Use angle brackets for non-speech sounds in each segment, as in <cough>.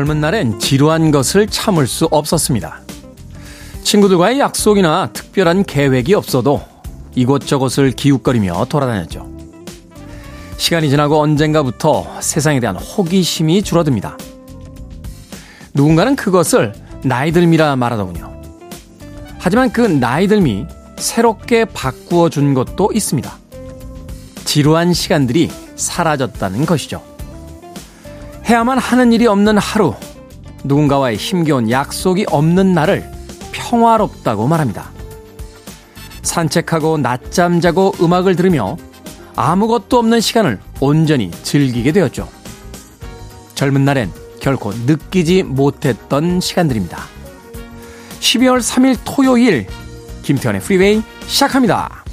젊은 날엔 지루한 것을 참을 수 없었습니다. 친구들과의 약속이나 특별한 계획이 없어도 이곳저곳을 기웃거리며 돌아다녔죠. 시간이 지나고 언젠가부터 세상에 대한 호기심이 줄어듭니다. 누군가는 그것을 나이들미라 말하더군요. 하지만 그 나이들미 새롭게 바꾸어 준 것도 있습니다. 지루한 시간들이 사라졌다는 것이죠. 해야만 하는 일이 없는 하루, 누군가와의 힘겨운 약속이 없는 날을 평화롭다고 말합니다. 산책하고 낮잠 자고 음악을 들으며 아무것도 없는 시간을 온전히 즐기게 되었죠. 젊은 날엔 결코 느끼지 못했던 시간들입니다. 12월 3일 토요일 김태현의 프리웨이 시작합니다.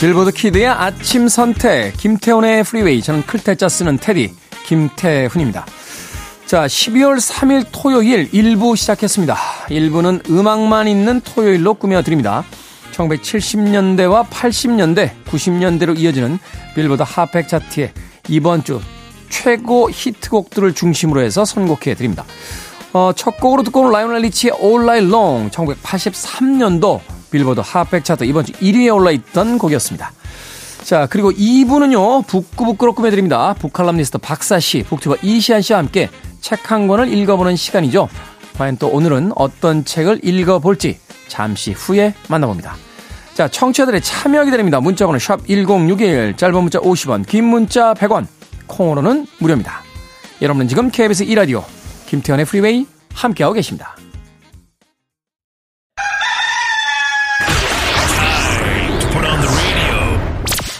빌보드 키드의 아침 선택, 김태훈의 프리웨이. 저는 클 태 자 쓰는 태디, 김태훈입니다. 자, 12월 3일 토요일 1부 시작했습니다. 1부는 음악만 있는 토요일로 꾸며드립니다. 1970년대와 80년대, 90년대로 이어지는 빌보드 핫백 차트의 이번 주 최고 히트곡들을 중심으로 해서 선곡해 드립니다. 어, 첫 곡으로 듣고 온 라이오넬 리치의 All Night Long 1983년도 빌보드 핫백 차트 이번 주 1위에 올라있던 곡이었습니다. 자, 그리고 2부는요, 북구북구로 꾸며드립니다. 북칼럼니스트 박사씨, 북튜버 이시한씨와 함께 책 한 권을 읽어보는 시간이죠. 과연 또 오늘은 어떤 책을 읽어볼지 잠시 후에 만나봅니다. 자, 청취자들의 참여 기다립니다. 문자번호 샵 1061, 짧은 문자 50원, 긴 문자 100원, 콩으로는 무료입니다. 여러분은 지금 KBS 2라디오, 김태훈의 프리웨이 함께하고 계십니다.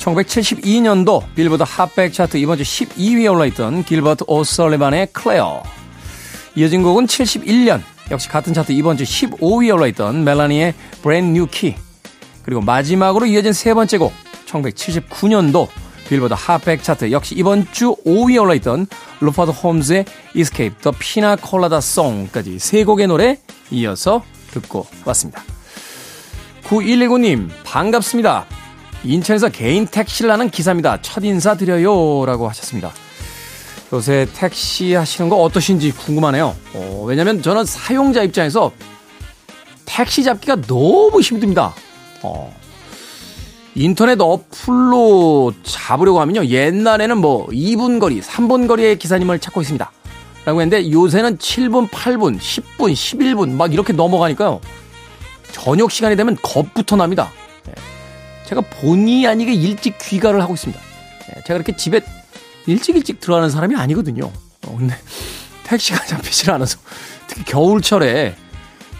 1972년도 빌보드 핫백 차트 이번 주 12위에 올라있던 길버트 오설리반의 Clair. 이어진 곡은 71년 역시 같은 차트 이번 주 15위에 올라있던 멜라니의 Brand New Key. 그리고 마지막으로 이어진 세 번째 곡 1979년도 빌보드 핫백 차트 역시 이번 주 5위에 올라있던 루퍼트 홈즈의 Escape the Pina Colada Song까지 세 곡의 노래 이어서 듣고 왔습니다. 9119님 반갑습니다. 인천에서 개인 택시를 하는 기사입니다. 첫 인사 드려요. 라고 하셨습니다. 요새 택시 하시는 거 어떠신지 궁금하네요. 어, 왜냐면 저는 사용자 입장에서 택시 잡기가 너무 힘듭니다. 어, 인터넷 어플로 잡으려고 하면요. 옛날에는 뭐 2분 거리, 3분 거리의 기사님을 찾고 있습니다. 라고 했는데 요새는 7분, 8분, 10분, 11분 막 이렇게 넘어가니까요. 저녁 시간이 되면 겁부터 납니다. 제가 본의 아니게 일찍 귀가를 하고 있습니다. 예, 제가 그렇게 집에 일찍 일찍 들어가는 사람이 아니거든요. 어, 근데 <laughs> 택시가 잡히질 않아서 특히 겨울철에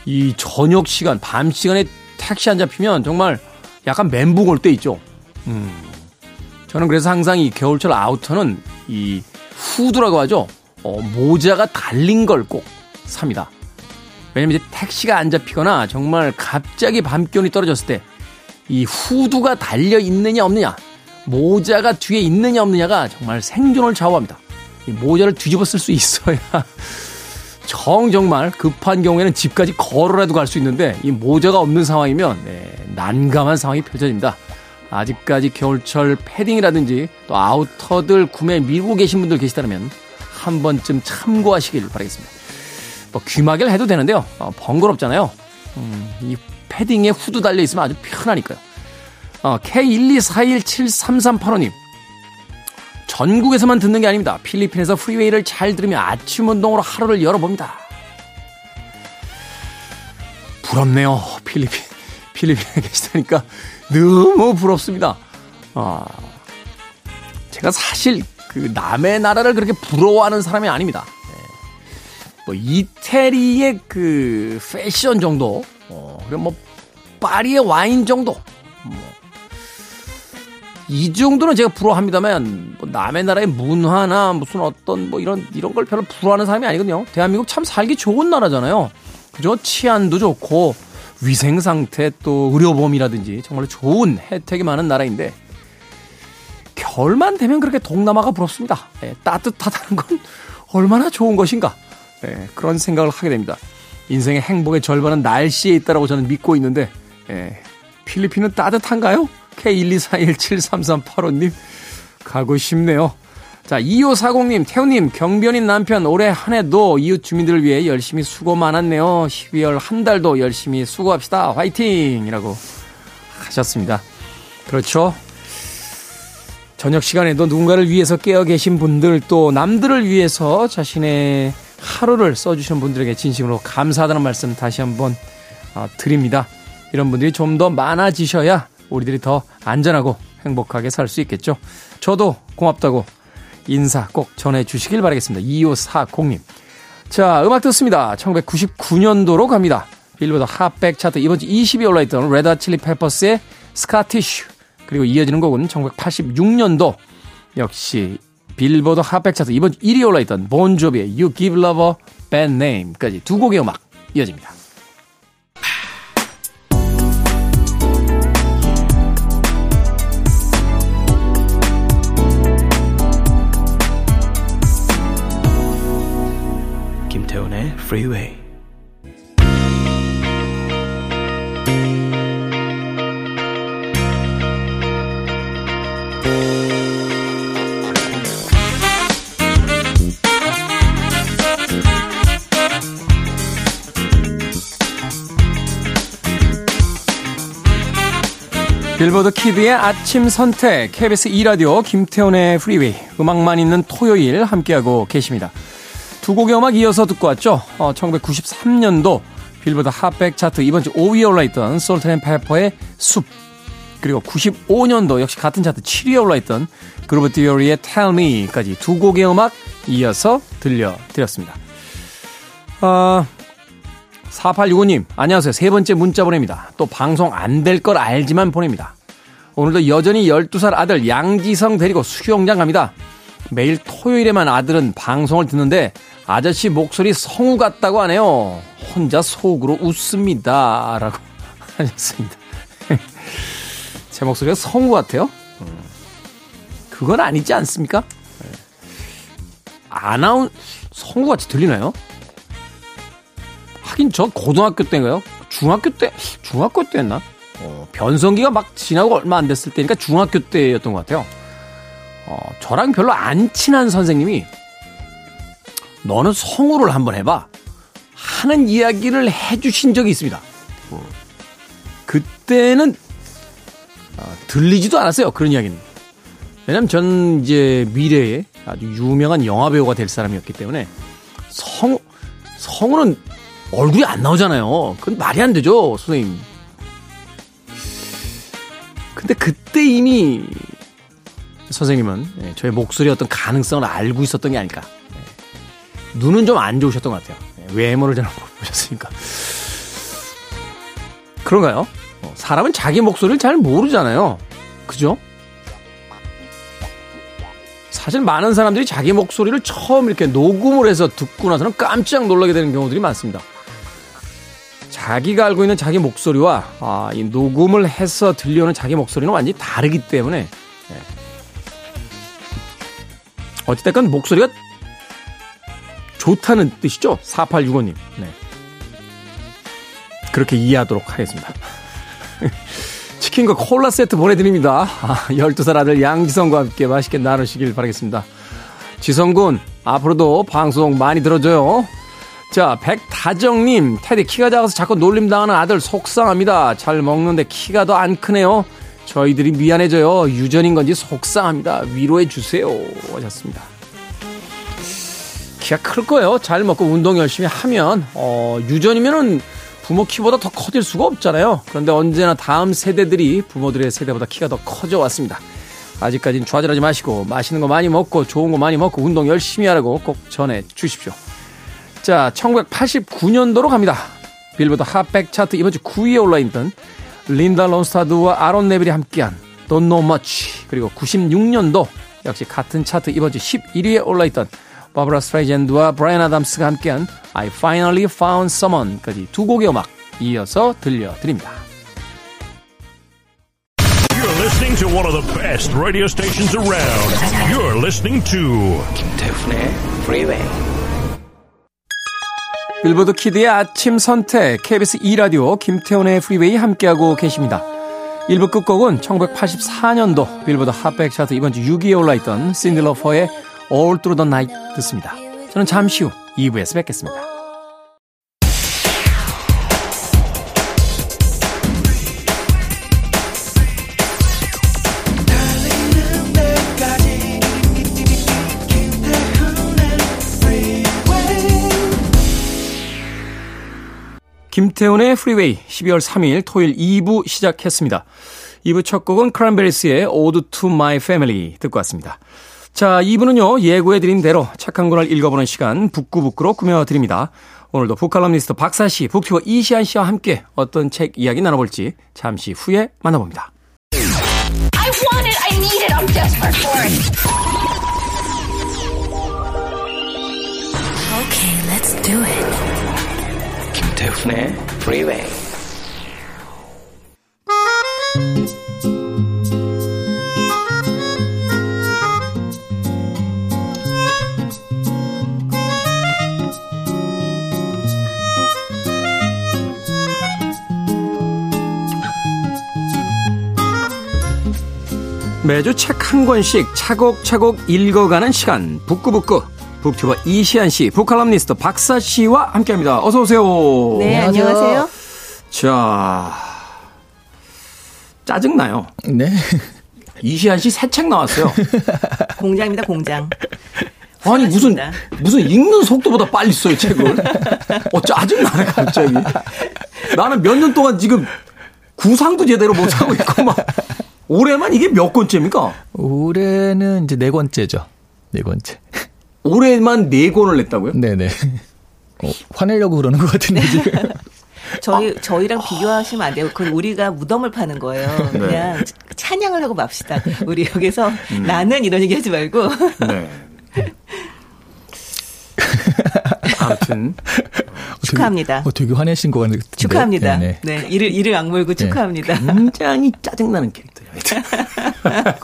이 저녁 시간, 밤 시간에 택시 안 잡히면 정말 약간 멘붕 올 때 있죠. 음. 저는 그래서 항상 이 겨울철 아우터는 이 후드라고 하죠. 어, 모자가 달린 걸 꼭 삽니다. 왜냐면 이제 택시가 안 잡히거나 정말 갑자기 밤 기온이 떨어졌을 때 이 후두가 달려 있느냐 없느냐, 모자가 뒤에 있느냐 없느냐가 정말 생존을 좌우합니다. 이 모자를 뒤집어 쓸 수 있어야 <laughs> 정 정말 급한 경우에는 집까지 걸어라도 갈 수 있는데 이 모자가 없는 상황이면 네, 난감한 상황이 펼쳐집니다. 아직까지 겨울철 패딩이라든지 또 아우터들 구매 미루고 계신 분들 계시다면 한 번쯤 참고하시길 바라겠습니다. 뭐 귀마개를 해도 되는데요. 어, 번거롭잖아요. 음, 이 패딩에 후드 달려 있으면 아주 편하니까요. 어, K124173385님. 전국에서만 듣는 게 아닙니다. 필리핀에서 프리웨이를 잘 들으며 아침 운동으로 하루를 열어봅니다. 부럽네요. 필리핀. 필리핀에 계시다니까 너무 부럽습니다. 아, 제가 사실 그 남의 나라를 그렇게 부러워하는 사람이 아닙니다. 네. 뭐 이태리의 그 패션 정도, 뭐 파리의 와인 정도, 뭐. 이 정도는 제가 부러워합니다만 뭐 남의 나라의 문화나 무슨 어떤 뭐 이런 이런 걸 별로 부러워하는 사람이 아니거든요. 대한민국 참 살기 좋은 나라잖아요. 그죠? 치안도 좋고 위생 상태 또 의료보험이라든지 정말 좋은 혜택이 많은 나라인데 겨울만 되면 그렇게 동남아가 부럽습니다. 예, 따뜻하다는 건 얼마나 좋은 것인가. 예, 그런 생각을 하게 됩니다. 인생의 행복의 절반은 날씨에 있다라고 저는 믿고 있는데 예, 필리핀은 따뜻한가요? K124173385님 가고 싶네요. 자, 2540님, 태우님, 경변인 남편 올해 한 해도 이웃 주민들을 위해 열심히 수고 많았네요. 12월 한 달도 열심히 수고합시다. 화이팅! 이라고 하셨습니다. 그렇죠. 저녁 시간에도 누군가를 위해서 깨어 계신 분들 또 남들을 위해서 자신의 하루를 써주신 분들에게 진심으로 감사하다는 말씀 다시 한번 어, 드립니다. 이런 분들이 좀 더 많아지셔야 우리들이 더 안전하고 행복하게 살 수 있겠죠. 저도 고맙다고 인사 꼭 전해주시길 바라겠습니다. 2540님. 자, 음악 듣습니다. 1999년도로 갑니다. 빌보드 핫백 차트 이번 주 20위에 올라있던 레드 칠리 페퍼스의 Scar Tissue 그리고 이어지는 곡은 1986년도 역시 빌보드 핫백 차트 이번 주 1위에 올라있던 본조비의 You Give Love a Bad Name까지 두 곡의 음악 이어집니다. 김태훈의 Freeway. 빌보드 키드의 아침 선택 KBS 2라디오 김태훈의 프리웨이 음악만 있는 토요일 함께하고 계십니다. 두 곡의 음악 이어서 듣고 왔죠. 어, 1993년도 빌보드 핫백 차트 이번 주 5위에 올라있던 솔트앤페퍼의 숲 그리고 95년도 역시 같은 차트 7위에 올라있던 그루브 디오리의 Tell Me까지 두 곡의 음악 이어서 들려드렸습니다. 어, 4865님, 안녕하세요. 세 번째 문자 보냅니다. 또 방송 안 될 걸 알지만 보냅니다. 오늘도 여전히 12살 아들 양지성 데리고 수영장 갑니다. 매일 토요일에만 아들은 방송을 듣는데 아저씨 목소리 성우 같다고 하네요. 혼자 속으로 웃습니다. 라고 <laughs> 하셨습니다. <laughs> 제 목소리가 성우 같아요? 그건 아니지 않습니까? 아나운, 성우같이 들리나요? 하긴 저 고등학교 때인가요? 중학교 때, 중학교 때였나? 어, 변성기가 막 지나고 얼마 안 됐을 때니까 중학교 때였던 것 같아요. 어, 저랑 별로 안 친한 선생님이 너는 성우를 한번 해봐. 하는 이야기를 해주신 적이 있습니다. 그때는 어, 들리지도 않았어요. 그런 이야기는. 왜냐면 전 이제 미래에 아주 유명한 영화배우가 될 사람이었기 때문에 성우, 성우는 얼굴이 안 나오잖아요. 그건 말이 안 되죠, 선생님. 근데 그때 이미 선생님은 예, 저의 목소리의 어떤 가능성을 알고 있었던 게 아닐까. 예. 눈은 좀 안 좋으셨던 것 같아요. 예, 외모를 잘 보셨으니까. 그런가요? 어, 사람은 자기 목소리를 잘 모르잖아요. 그죠? 사실 많은 사람들이 자기 목소리를 처음 이렇게 녹음을 해서 듣고 나서는 깜짝 놀라게 되는 경우들이 많습니다. 자기가 알고 있는 자기 목소리와 아, 이 녹음을 해서 들려오는 자기 목소리는 완전히 다르기 때문에 네. 어찌됐건 목소리가 좋다는 뜻이죠. 4865님. 네. 그렇게 이해하도록 하겠습니다. <laughs> 치킨과 콜라 세트 보내드립니다. 아, 12살 아들 양지성과 함께 맛있게 나누시길 바라겠습니다. 지성군, 앞으로도 방송 많이 들어줘요. 자, 백다정님, 테디 키가 작아서 자꾸 놀림 당하는 아들 속상합니다. 잘 먹는데 키가 더 안 크네요. 저희들이 미안해져요. 유전인 건지 속상합니다. 위로해 주세요. 하셨습니다. 키가 클 거예요. 잘 먹고 운동 열심히 하면, 어, 유전이면은 부모 키보다 더 커질 수가 없잖아요. 그런데 언제나 다음 세대들이 부모들의 세대보다 키가 더 커져 왔습니다. 아직까지는 좌절하지 마시고, 맛있는 거 많이 먹고, 좋은 거 많이 먹고, 운동 열심히 하라고 꼭 전해 주십시오. 자, 1989년도로 갑니다. 빌보드 핫백 차트 이번 주 9위에 올라있던 린다 론스타드와 아론 네빌이 함께한 Don't Know Much 그리고 96년도 역시 같은 차트 이번 주 11위에 올라있던 버브라 스트라이젠드와 브라이언 아담스가 함께한 I Finally Found Someone까지 두 곡의 음악 이어서 들려드립니다. You're listening to one of the best radio stations around. You're listening to 김태훈의 Freeway. 빌보드 키드의 아침 선택 KBS 2라디오 김태훈의 프리웨이 함께하고 계십니다. 1부 끝곡은 1984년도 빌보드 핫백 차트 이번 주 6위에 올라있던 신디 로퍼의 All Through the Night 듣습니다. 저는 잠시 후 2부에서 뵙겠습니다. 김태훈의 프리웨이 12월 3일 토요일 2부 시작했습니다. 2부 첫 곡은 크란베리스의 Ode to My Family 듣고 왔습니다. 자, 2부는요, 예고해드린 대로 책 한 권을 읽어보는 시간, 북구북구로 꾸며드립니다. 오늘도 북칼럼니스트 박사 씨, 북튜버 이시한 씨와 함께 어떤 책 이야기 나눠볼지 잠시 후에 만나봅니다. Okay, let's do it. 김태훈의 Freeway. 매주 책 한 권씩 차곡차곡 읽어가는 시간, 북구북구. 북튜버 이시안 씨, 북칼럼니스트 박사 씨와 함께 합니다. 어서 오세요. 네, 안녕하세요. 자, 짜증나요. 네. 이시안 씨 새 책 나왔어요. <laughs> 공장입니다, 공장. 아니 무슨. 무슨 읽는 속도보다 빨리 써요 책을. 어 짜증 나네 갑자기. 나는 몇 년 동안 지금 구상도 제대로 못 하고 있고 막 올해만 이게 몇 권째입니까? 올해는 이제 네 번째죠. 네 번째. 올해만 네 권을 냈다고요? 네네. 어, 화내려고 그러는 것 같은데 지금. <laughs> 저희 저희랑 비교하시면 안 돼요. 그건 우리가 무덤을 파는 거예요. 네. 그냥 찬양을 하고 맙시다. 우리 여기서 음. 나는 이런 얘기 하지 말고 네. <laughs> 아무튼 축하합니다. 어, 되게 화내신 것 같은데. 축하합니다. 네 네. 네, 이를 이를 악물고 축하합니다. 굉장히 짜증나는 캐릭터예요. <laughs>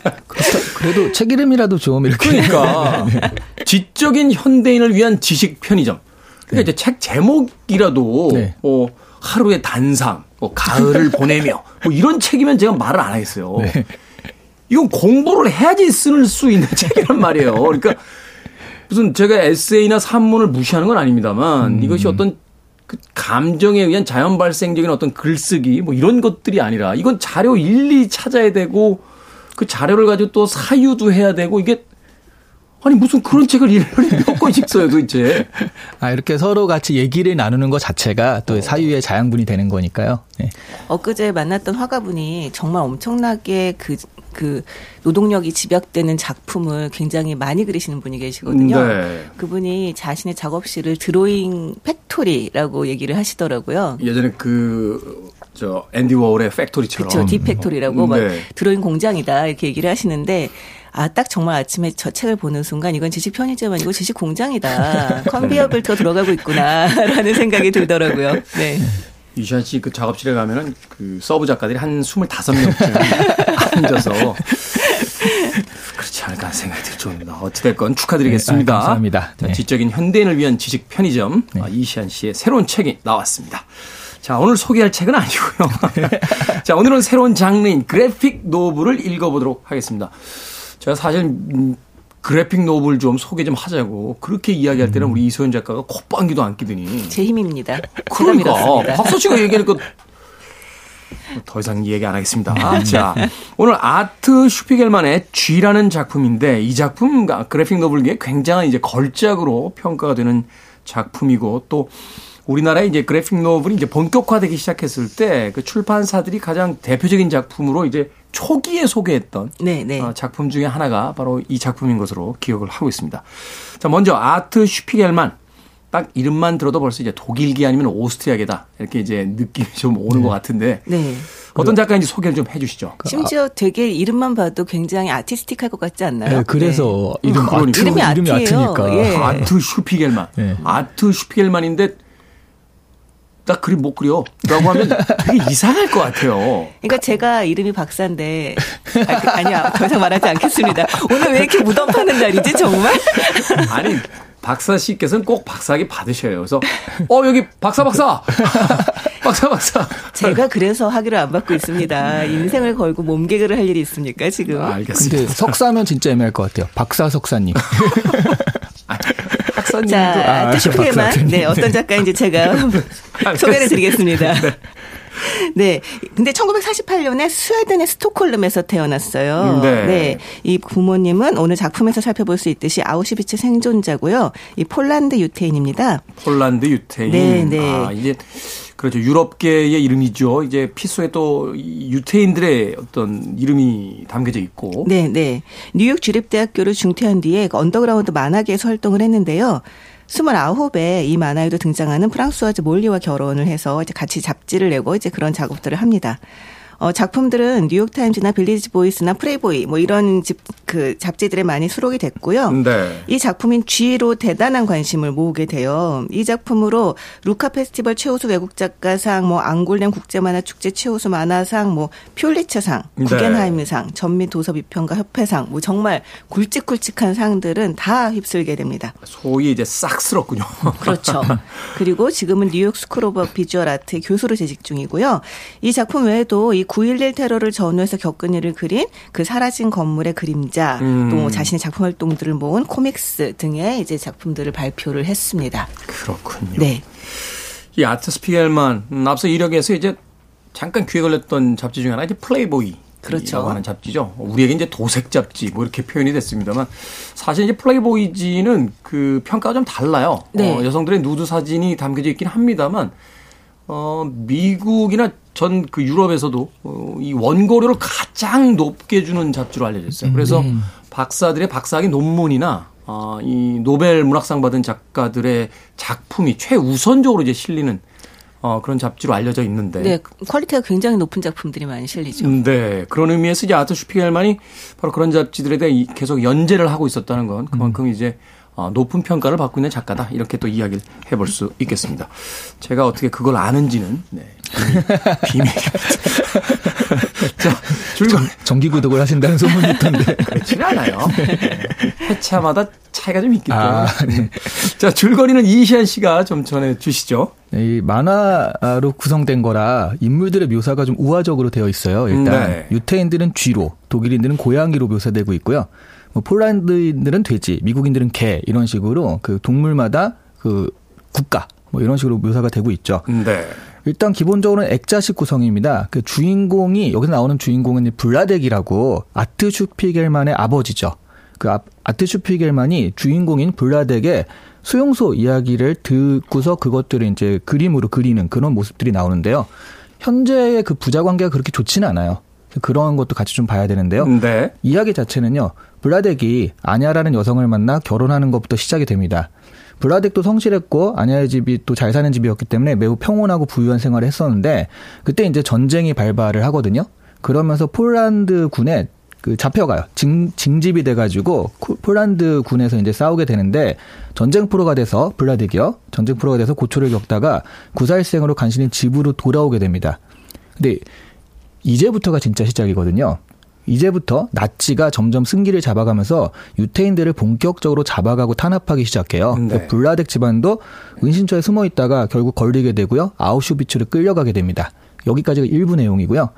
그래도 책 이름이라도 좀 이렇게. 그러니까 <laughs> 지적인 현대인을 위한 지식 편의점. 그러니까 이제 책 제목이라도 네. 뭐 하루의 단상, 뭐 가을을 보내며 뭐 이런 책이면 제가 말을 안 하겠어요. 네. 이건 공부를 해야지 쓸 수 있는 <laughs> 책이란 말이에요. 그러니까 무슨 제가 에세이나 산문을 무시하는 건 아닙니다만 이것이 어떤 그 감정에 의한 자연 발생적인 어떤 글쓰기 뭐 이런 것들이 아니라 이건 자료 일일이 찾아야 되고 그 자료를 가지고 또 사유도 해야 되고 이게 아니 무슨 그런 책을 일일이 몇 권씩 써요 도대체. <laughs> 아, 이렇게 서로 같이 얘기를 나누는 것 자체가 또 사유의 자양분이 되는 거니까요. 네. 엊그제 만났던 화가분이 정말 엄청나게 그, 그 노동력이 집약되는 작품을 굉장히 많이 그리시는 분이 계시거든요. 네. 그분이 자신의 작업실을 Drawing Factory라고 얘기를 하시더라고요. 예전에 그 저 앤디 워홀의 Factory처럼. 그렇죠. The Factory라고 막 네. 드로잉 공장이다 이렇게 얘기를 하시는데 아 딱 정말 아침에 저 책을 보는 순간 이건 지식 편의점 아니고 지식 공장이다. <laughs> 컨베이어 벨트가 들어가고 있구나라는 생각이 들더라고요. 네. 이시한 씨 그 작업실에 가면은 그 서브 작가들이 한 25명쯤 <laughs> 앉아서 그렇지 않을까 하는 생각이 들 정도입니다. 어찌됐건 축하드리겠습니다. 네, 아, 감사합니다. 자, 네. 지적인 현대인을 위한 지식 편의점 아, 이시한 씨의 새로운 책이 나왔습니다. 자, 오늘 소개할 책은 아니고요. <laughs> 자, 오늘은 새로운 장르인 그래픽 노블을 읽어보도록 하겠습니다. 제가 사실 음, 그래픽 노블 좀 소개 좀 하자고 그렇게 이야기할 때는 우리 이소연 작가가 콧방귀도 안 끼더니 제 힘입니다. 그러니까. 박서 씨가 얘기하니까 <laughs> 더 이상 얘기 안 하겠습니다. 자, 오늘 아트 슈피겔만의 G라는 작품인데 이 작품 그래픽 노블계에 굉장한 이제 걸작으로 평가가 되는 작품이고 또 우리나라의 이제 그래픽 노블이 이제 본격화되기 시작했을 때 그 출판사들이 가장 대표적인 작품으로 이제 초기에 소개했던 네, 네. 어, 작품 중에 하나가 바로 이 작품인 것으로 기억을 하고 있습니다. 자, 먼저 아트 슈피겔만 딱 이름만 들어도 벌써 이제 독일기 아니면 오스트리아계다 이렇게 이제 느낌이 좀 오는 것 같은데 네. 어떤 작가인지 소개를 좀 해주시죠. 심지어 되게 이름만 봐도 굉장히 아티스틱할 것 같지 않나요? 네, 그래서 네. 이름 그러니까. 아트, 이름이 이름이 아트예요. 아트니까. 예. 아트 슈피겔만. 네. 아트 슈피겔만인데 딱 그림 못 그려. 라고 하면 되게 이상할 것 같아요. 그러니까 제가 이름이 박사인데 아, 그- 아니야 더 이상 말하지 않겠습니다. 오늘 왜 이렇게 무덤 파는 날이지 정말? 아니 박사 씨께서는 꼭 박사학위 받으셔요. 그래서 어 여기 박사 박사 <laughs> 박사 박사. 제가 그래서 학위를 안 받고 있습니다. 인생을 걸고 몸개그를 할 일이 있습니까 지금? 알겠습니다. 근데 석사면 진짜 애매할 것 같아요. 박사 석사님. <laughs> 박사님도 자, 아, 뜻깊게만 박사님. 네 어떤 작가인지 제가 소개를 드리겠습니다. 네. <laughs> 근데 1948년에 스웨덴의 스톡홀름에서 태어났어요. 네. 이 부모님은 오늘 작품에서 살펴볼 수 있듯이 아우슈비츠 생존자고요. 이 폴란드 유태인입니다. 폴란드 유태인. 네, 네. 아, 이제 그렇죠. 유럽계의 이름이죠. 이제 피소에 또이 유태인들의 어떤 이름이 담겨져 있고. 네, 네. 뉴욕 주립대학교를 중퇴한 뒤에 그 언더그라운드 만화계에서 활동을 했는데요. 29에 이 만화에도 등장하는 프랑스와즈 몰리와 결혼을 해서 이제 같이 잡지를 내고 이제 그런 작업들을 합니다. 어, 작품들은 뉴욕타임즈나 빌리지 보이스나 플레이보이 뭐 이런 집, 그 잡지들에 많이 수록이 됐고요. 네. 이 작품인 쥐로 대단한 관심을 모으게 돼요. 이 작품으로 루카 페스티벌 최우수 외국 작가상, 뭐 앙굴렘 국제만화 축제 최우수 만화상, 뭐 퓰리처상, 네. 구겐하임상, 전미 도서 비평가 협회상, 뭐 정말 굵직굵직한 상들은 다 휩쓸게 됩니다. 소위 이제 싹쓸이군요. <laughs> 그렇죠. 그리고 지금은 뉴욕 스쿨 오브 비주얼 아트의 교수로 재직 중이고요. 이 작품 외에도 이9.11 테러를 전후해서 겪은 일을 그린 그 사라진 건물의 그림자, 음. 또 뭐 자신의 작품 활동들을 모은 comics 등의 이제 작품들을 발표를 했습니다. 그렇군요. 네. 이 아트 스피겔만 음, 앞서 이력에서 이제 잠깐 귀에 걸렸던 잡지 중에 하나 이제 플레이보이. 그렇죠. 하는 잡지죠. 우리에게 이제 도색 잡지 뭐 이렇게 표현이 됐습니다만 사실 이제 플레이보이지는 그 평가가 좀 달라요. 네. 어, 여성들의 누드 사진이 담겨져 있긴 합니다만 어, 미국이나 전 그 유럽에서도 어, 이 원고료를 가장 높게 주는 잡지로 알려져 있어요. 그래서 박사들의 박사학위 논문이나 어, 이 노벨 문학상 받은 작가들의 작품이 최우선적으로 이제 실리는 어, 그런 잡지로 알려져 있는데. 네, quality가 굉장히 높은 작품들이 많이 실리죠. 네. 그런 의미에서 이제 아트 슈피겔만이 바로 그런 잡지들에 대해 이- 계속 연재를 하고 있었다는 건 그만큼 이제 어, 높은 평가를 받고 있는 작가다. 이렇게 또 이야기를 해볼 수 있겠습니다. 제가 어떻게 그걸 아는지는, 네. <laughs> 비밀. <laughs> 자, 줄거리. 정기 구독을 하신다는 소문이 있던데. <laughs> 그렇지는 않아요. 네. 회차마다 차이가 좀 있기 때문에. 아, 네. 자, 줄거리는 이시안 씨가 좀 전해 주시죠. 이 만화로 구성된 거라 인물들의 묘사가 좀 우화적으로 되어 있어요. 일단 네. 유태인들은 쥐로, 독일인들은 고양이로 묘사되고 있고요. 뭐 폴란드인들은 돼지, 미국인들은 개 이런 식으로 그 동물마다 그 국가 뭐 이런 식으로 묘사가 되고 있죠. 네. 일단 기본적으로는 액자식 구성입니다. 그 주인공이 여기서 나오는 주인공은 블라덱이라고 아트 슈피겔만의 아버지죠. 그 아- 아트 슈피겔만이 주인공인 블라덱의 수용소 이야기를 듣고서 그것들을 이제 그림으로 그리는 그런 모습들이 나오는데요. 현재의 그 부자 관계가 그렇게 좋지는 않아요. 그런 것도 같이 좀 봐야 되는데요. 네. 이야기 자체는요. 블라덱이 아냐라는 여성을 만나 결혼하는 것부터 시작이 됩니다. 블라덱도 성실했고 아냐의 집이 또 잘 사는 집이었기 때문에 매우 평온하고 부유한 생활을 했었는데 그때 이제 전쟁이 발발을 하거든요. 그러면서 폴란드 군에 그 잡혀가요. 징, 징집이 돼가지고 코- 폴란드 군에서 이제 싸우게 되는데 전쟁 프로가 돼서 블라덱이요. 전쟁 프로가 돼서 고초를 겪다가 구사일생으로 간신히 집으로 돌아오게 됩니다. 근데 이제부터가 진짜 시작이거든요. 이제부터 나치가 점점 승기를 잡아가면서 유태인들을 본격적으로 잡아가고 탄압하기 시작해요. 네. 그러니까 블라덱 집안도 은신처에 숨어 있다가 결국 걸리게 되고요. 아우슈비츠를 끌려가게 됩니다. 여기까지가 일부 내용이고요.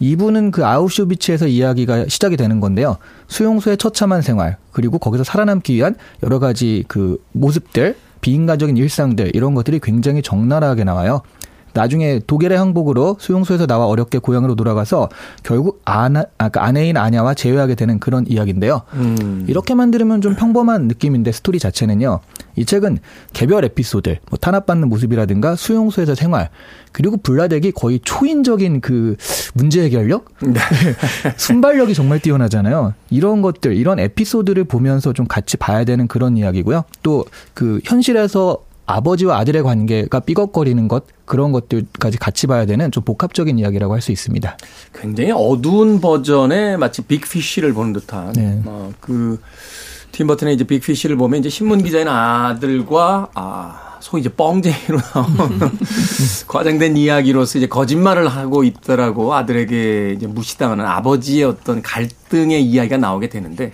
2부는 그 아우슈비츠에서 이야기가 시작이 되는 건데요. 수용소의 처참한 생활, 그리고 거기서 살아남기 위한 여러 가지 그 모습들, 비인간적인 일상들, 이런 것들이 굉장히 적나라하게 나와요. 나중에 독일의 항복으로 수용소에서 나와 어렵게 고향으로 돌아가서 결국 아나, 아, 그 아내인 아냐와 재회하게 되는 그런 이야기인데요. 음. 이렇게만 들으면 좀 평범한 느낌인데 스토리 자체는요. 이 책은 개별 에피소드, 뭐 탄압받는 모습이라든가 수용소에서 생활, 그리고 블라덱이 거의 초인적인 그 문제 해결력? <laughs> 순발력이 정말 뛰어나잖아요. 이런 것들, 이런 에피소드를 보면서 좀 같이 봐야 되는 그런 이야기고요. 또 그 현실에서 아버지와 아들의 관계가 삐걱거리는 것 그런 것들까지 같이 봐야 되는 좀 복합적인 이야기라고 할 수 있습니다. 굉장히 어두운 버전의 마치 빅피쉬를 보는 듯한 네. 어, 그 팀버튼의 이제 빅피쉬를 보면 이제 신문 기자인 아들과 아 소위 이제 뻥쟁이로 나오는 <laughs> 과장된 이야기로서 이제 거짓말을 하고 있더라고 아들에게 이제 무시당하는 아버지의 어떤 갈등의 이야기가 나오게 되는데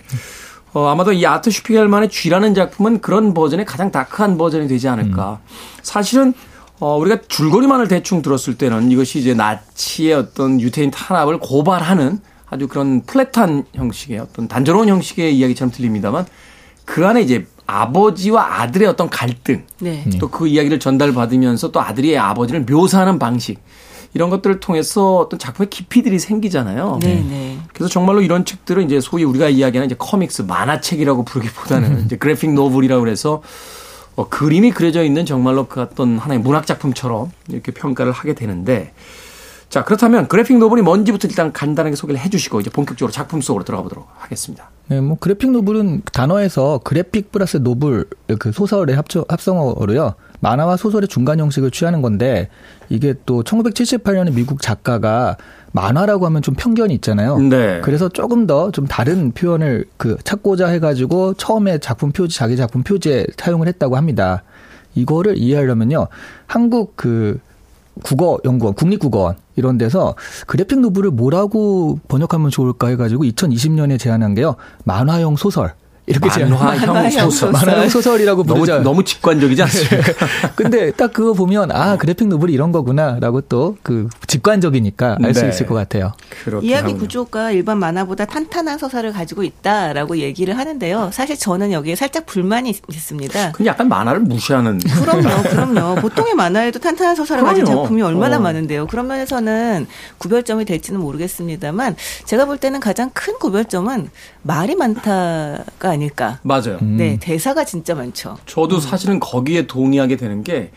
어, 아마도 이 아트 슈피겔만의 쥐라는 작품은 그런 버전의 가장 다크한 버전이 되지 않을까. 사실은 어, 우리가 줄거리만을 대충 들었을 때는 이것이 이제 나치의 어떤 유태인 탄압을 고발하는 아주 그런 플랫한 형식의 어떤 단조로운 형식의 이야기처럼 들립니다만 그 안에 이제 아버지와 아들의 어떤 갈등 네. 또그 이야기를 전달받으면서 또 아들이 아버지를 묘사하는 방식 이런 것들을 통해서 어떤 작품의 깊이들이 생기잖아요. 네, 네. 그래서 정말로 이런 책들은 이제 소위 우리가 이야기하는 이제 코믹스 만화책이라고 부르기보다는 이제 그래픽 노블이라고 그래서 어, 그림이 그려져 있는 정말로 그 어떤 하나의 문학 작품처럼 이렇게 평가를 하게 되는데 자 그렇다면 graphic novel이 뭔지부터 일단 간단하게 소개를 해주시고 이제 본격적으로 작품 속으로 들어가 보도록 하겠습니다. 네, 뭐 graphic novel은 단어에서 graphic plus novel 그 소설의 합쳐, 합성어로요. 만화와 소설의 중간 형식을 취하는 건데 이게 또 1978년에 미국 작가가 만화라고 하면 좀 편견이 있잖아요. 네. 그래서 조금 더 좀 다른 표현을 그 찾고자 해가지고 처음에 작품 표지 자기 작품 표지에 사용을 했다고 합니다. 이거를 이해하려면요, 한국 그 국어 연구원, 국립국어원 이런 데서 그래픽 노블을 뭐라고 번역하면 좋을까 해가지고 2020년에 제안한 게요 만화형 소설 이렇게 제안- 만화형 만화 형 소설. 만화 형 소설이라고 너무 부르죠. 너무 직관적이지 않습니까? <laughs> 근데 딱 그거 보면 아 그래픽 노블이 이런 거구나라고 또 그 직관적이니까 알수 네. 있을 것 같아요. 이야기 하군요. 구조가 일반 만화보다 탄탄한 서사를 가지고 있다라고 얘기를 하는데요. 사실 저는 여기에 살짝 불만이 있- 있습니다. 그건 약간 만화를 무시하는 그럼요, <laughs> 그럼요. 보통의 만화에도 탄탄한 서사를 가진 그럼요. 작품이 얼마나 어. 많은데요. 그런 면에서는 구별점이 될지는 모르겠습니다만, 제가 볼 때는 가장 큰 구별점은 말이 많다가 아닐까. 맞아요. 네, 대사가 진짜 많죠. 저도 사실은 거기에 동의하게 되는 게